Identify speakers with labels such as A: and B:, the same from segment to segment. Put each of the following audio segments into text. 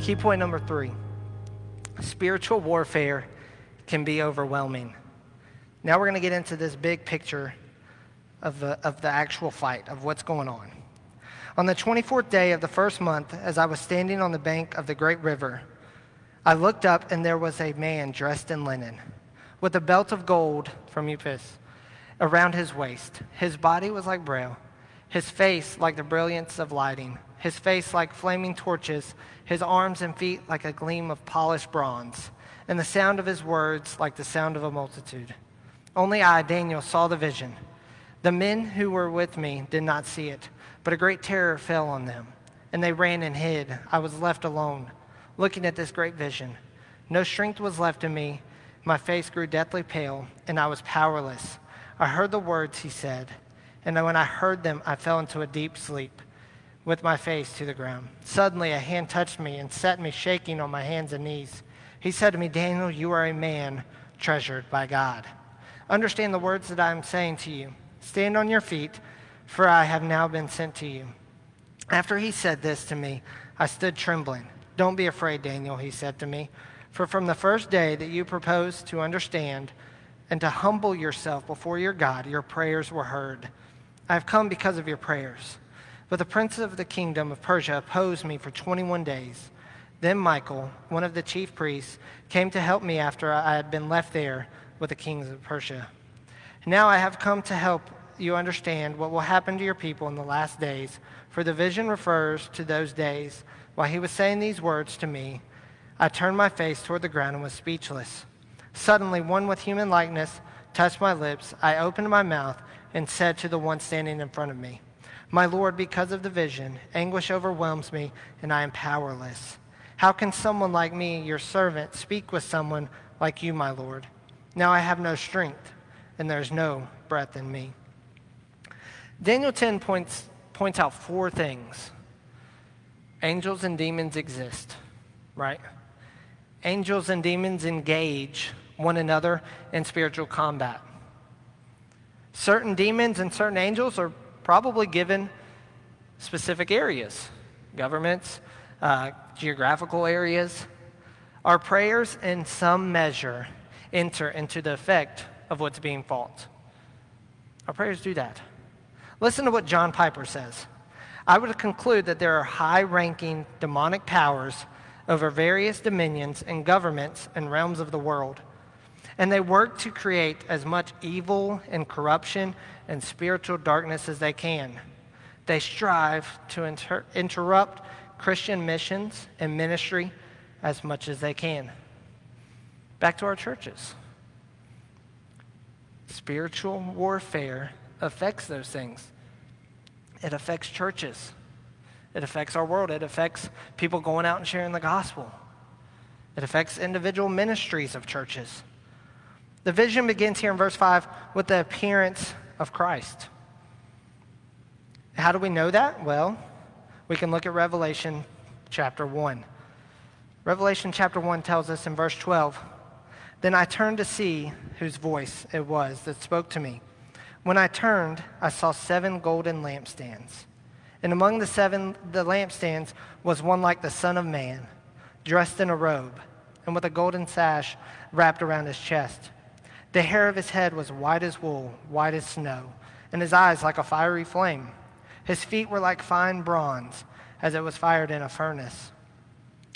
A: Key point number three spiritual warfare can be overwhelming. Now we're going to get into this big picture of the, of the actual fight, of what's going on. On the 24th day of the first month, as I was standing on the bank of the great river, I looked up and there was a man dressed in linen, with a belt of gold from Uphaz around his waist. His body was like beryl, his face like the brilliance of lighting, his face like flaming torches, his arms and feet like a gleam of polished bronze, and the sound of his words like the sound of a multitude. Only I, Daniel, saw the vision. The men who were with me did not see it, but a great terror fell on them, and they ran and hid. I was left alone, looking at this great vision. No strength was left in me. My face grew deathly pale, and I was powerless. I heard the words he said, and when I heard them, I fell into a deep sleep with my face to the ground. Suddenly, a hand touched me and set me shaking on my hands and knees. He said to me, Daniel, you are a man treasured by God. Understand the words that I am saying to you. Stand on your feet, for I have now been sent to you. After he said this to me, I stood trembling. Don't be afraid, Daniel, he said to me, for from the first day that you proposed to understand and to humble yourself before your God, your prayers were heard. I have come because of your prayers. But the prince of the kingdom of Persia opposed me for 21 days. Then Michael, one of the chief priests, came to help me after I had been left there with the kings of Persia. Now I have come to help you understand what will happen to your people in the last days, for the vision refers to those days. While he was saying these words to me, I turned my face toward the ground and was speechless. Suddenly, one with human likeness touched my lips. I opened my mouth and said to the one standing in front of me, My Lord, because of the vision, anguish overwhelms me, and I am powerless. How can someone like me, your servant, speak with someone like you, my Lord? Now I have no strength, and there is no breath in me. Daniel 10 points, points out four things angels and demons exist, right? Angels and demons engage one another in spiritual combat. Certain demons and certain angels are probably given specific areas, governments, uh, geographical areas. Our prayers, in some measure, enter into the effect of what's being fought. Our prayers do that. Listen to what John Piper says. I would conclude that there are high ranking demonic powers over various dominions and governments and realms of the world. And they work to create as much evil and corruption and spiritual darkness as they can. They strive to inter- interrupt Christian missions and ministry as much as they can. Back to our churches. Spiritual warfare affects those things. It affects churches. It affects our world. It affects people going out and sharing the gospel. It affects individual ministries of churches. The vision begins here in verse 5 with the appearance of Christ. How do we know that? Well, we can look at Revelation chapter 1. Revelation chapter 1 tells us in verse 12 Then I turned to see whose voice it was that spoke to me. When I turned, I saw seven golden lampstands. And among the seven the lampstands was one like the Son of Man, dressed in a robe, and with a golden sash wrapped around his chest. The hair of his head was white as wool, white as snow, and his eyes like a fiery flame. His feet were like fine bronze, as it was fired in a furnace,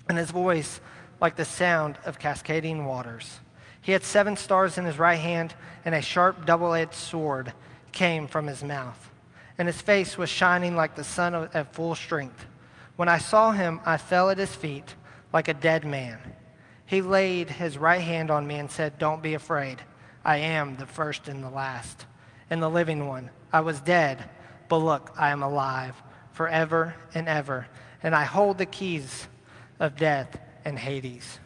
A: and his voice like the sound of cascading waters. He had seven stars in his right hand, and a sharp double edged sword came from his mouth. And his face was shining like the sun at full strength. When I saw him, I fell at his feet like a dead man. He laid his right hand on me and said, Don't be afraid. I am the first and the last, and the living one. I was dead, but look, I am alive forever and ever, and I hold the keys of death and Hades.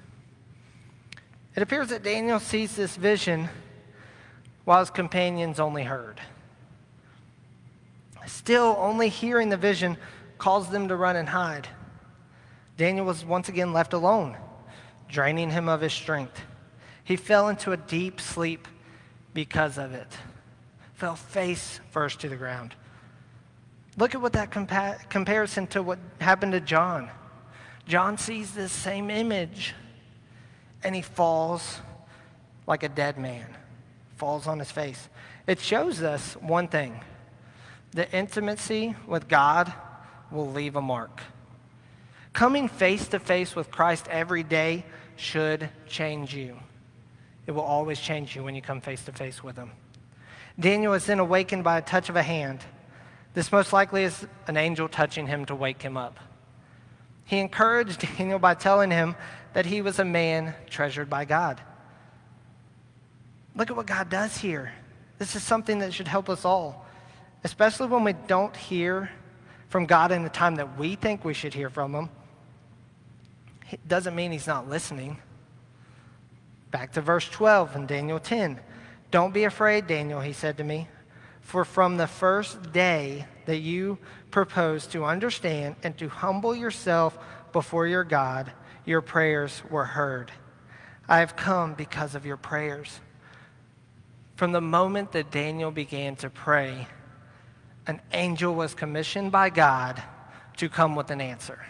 A: It appears that Daniel sees this vision while his companions only heard. Still, only hearing the vision caused them to run and hide. Daniel was once again left alone, draining him of his strength. He fell into a deep sleep because of it, fell face first to the ground. Look at what that compa- comparison to what happened to John. John sees this same image and he falls like a dead man, falls on his face. It shows us one thing the intimacy with God will leave a mark. Coming face to face with Christ every day should change you. It will always change you when you come face to face with Him. Daniel is then awakened by a touch of a hand. This most likely is an angel touching him to wake him up. He encouraged Daniel by telling him that he was a man treasured by God. Look at what God does here. This is something that should help us all, especially when we don't hear from God in the time that we think we should hear from Him. It doesn't mean He's not listening. Back to verse 12 in Daniel 10. Don't be afraid, Daniel, he said to me, for from the first day that you proposed to understand and to humble yourself before your God, your prayers were heard. I have come because of your prayers. From the moment that Daniel began to pray, an angel was commissioned by God to come with an answer.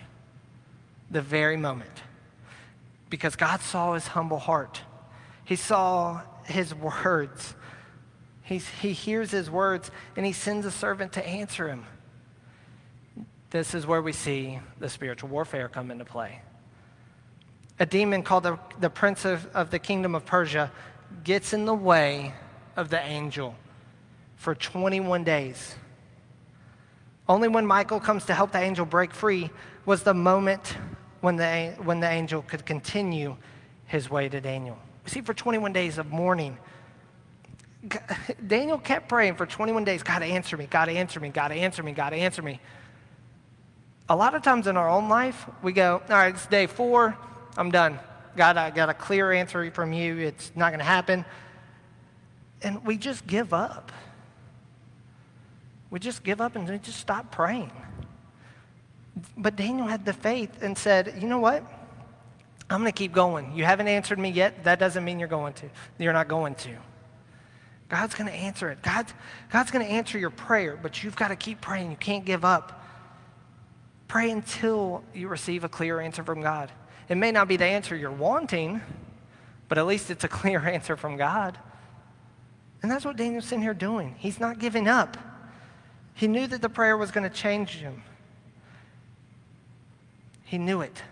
A: The very moment. Because God saw his humble heart. He saw his words. He's, he hears his words and he sends a servant to answer him. This is where we see the spiritual warfare come into play. A demon called the, the prince of, of the kingdom of Persia gets in the way of the angel for 21 days. Only when Michael comes to help the angel break free was the moment when the, when the angel could continue his way to Daniel. See, for 21 days of mourning, Daniel kept praying for 21 days God, answer me, God, answer me, God, answer me, God, answer me. A lot of times in our own life, we go, All right, it's day four, I'm done. God, I got a clear answer from you, it's not going to happen. And we just give up. We just give up and we just stop praying. But Daniel had the faith and said, You know what? I'm going to keep going. You haven't answered me yet. That doesn't mean you're going to. You're not going to. God's going to answer it. God's, God's going to answer your prayer, but you've got to keep praying. You can't give up. Pray until you receive a clear answer from God. It may not be the answer you're wanting, but at least it's a clear answer from God. And that's what Daniel's sitting here doing. He's not giving up. He knew that the prayer was going to change him. He knew it.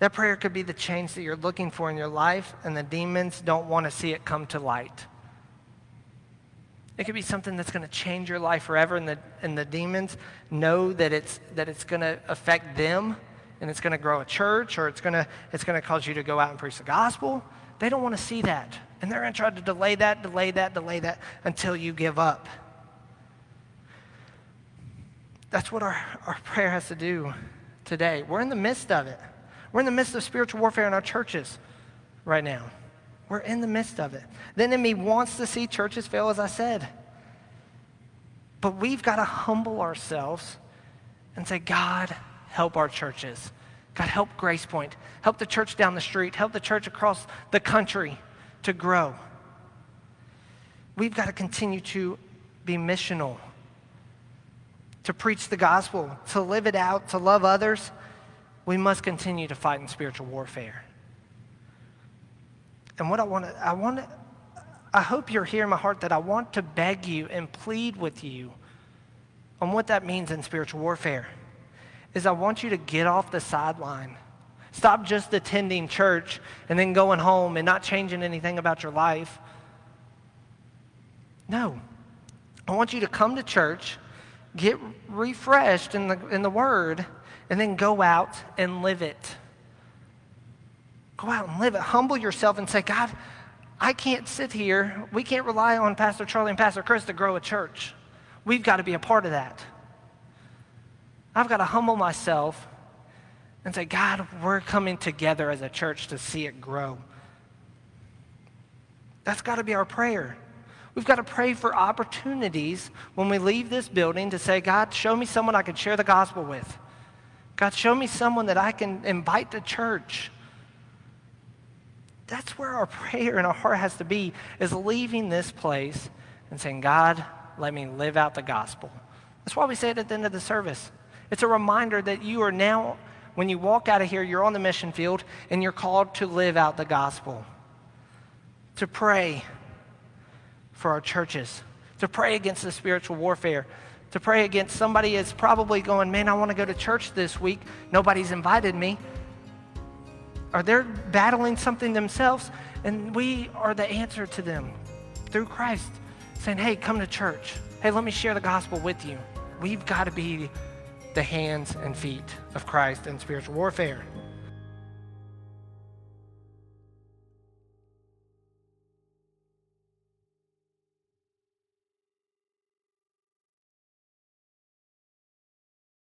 A: That prayer could be the change that you're looking for in your life, and the demons don't want to see it come to light. It could be something that's going to change your life forever, and the, and the demons know that it's, that it's going to affect them, and it's going to grow a church, or it's going to, it's going to cause you to go out and preach the gospel. They don't want to see that. And they're going to try to delay that, delay that, delay that until you give up. That's what our, our prayer has to do today. We're in the midst of it. We're in the midst of spiritual warfare in our churches right now. We're in the midst of it. The enemy wants to see churches fail, as I said. But we've got to humble ourselves and say, God, help our churches. God, help Grace Point. Help the church down the street. Help the church across the country to grow. We've got to continue to be missional, to preach the gospel, to live it out, to love others, we must continue to fight in spiritual warfare. And what I want to, I want to, I hope you're here in my heart that I want to beg you and plead with you on what that means in spiritual warfare. Is I want you to get off the sideline. Stop just attending church and then going home and not changing anything about your life. No. I want you to come to church, get refreshed in the, in the Word, and then go out and live it. Go out and live it. Humble yourself and say, God, I can't sit here. We can't rely on Pastor Charlie and Pastor Chris to grow a church. We've got to be a part of that. I've got to humble myself and say, God, we're coming together as a church to see it grow. That's got to be our prayer. We've got to pray for opportunities when we leave this building to say, God, show me someone I can share the gospel with. God, show me someone that I can invite to church. That's where our prayer and our heart has to be, is leaving this place and saying, God, let me live out the gospel. That's why we say it at the end of the service. It's a reminder that you are now, when you walk out of here, you're on the mission field and you're called to live out the gospel, to pray for our churches, to pray against the spiritual warfare, to pray against somebody is probably going, Man, I want to go to church this week. Nobody's invited me. Or they're battling something themselves, and we are the answer to them through Christ, saying, Hey, come to church. Hey, let me share the gospel with you. We've got to be the hands and feet of Christ in spiritual warfare.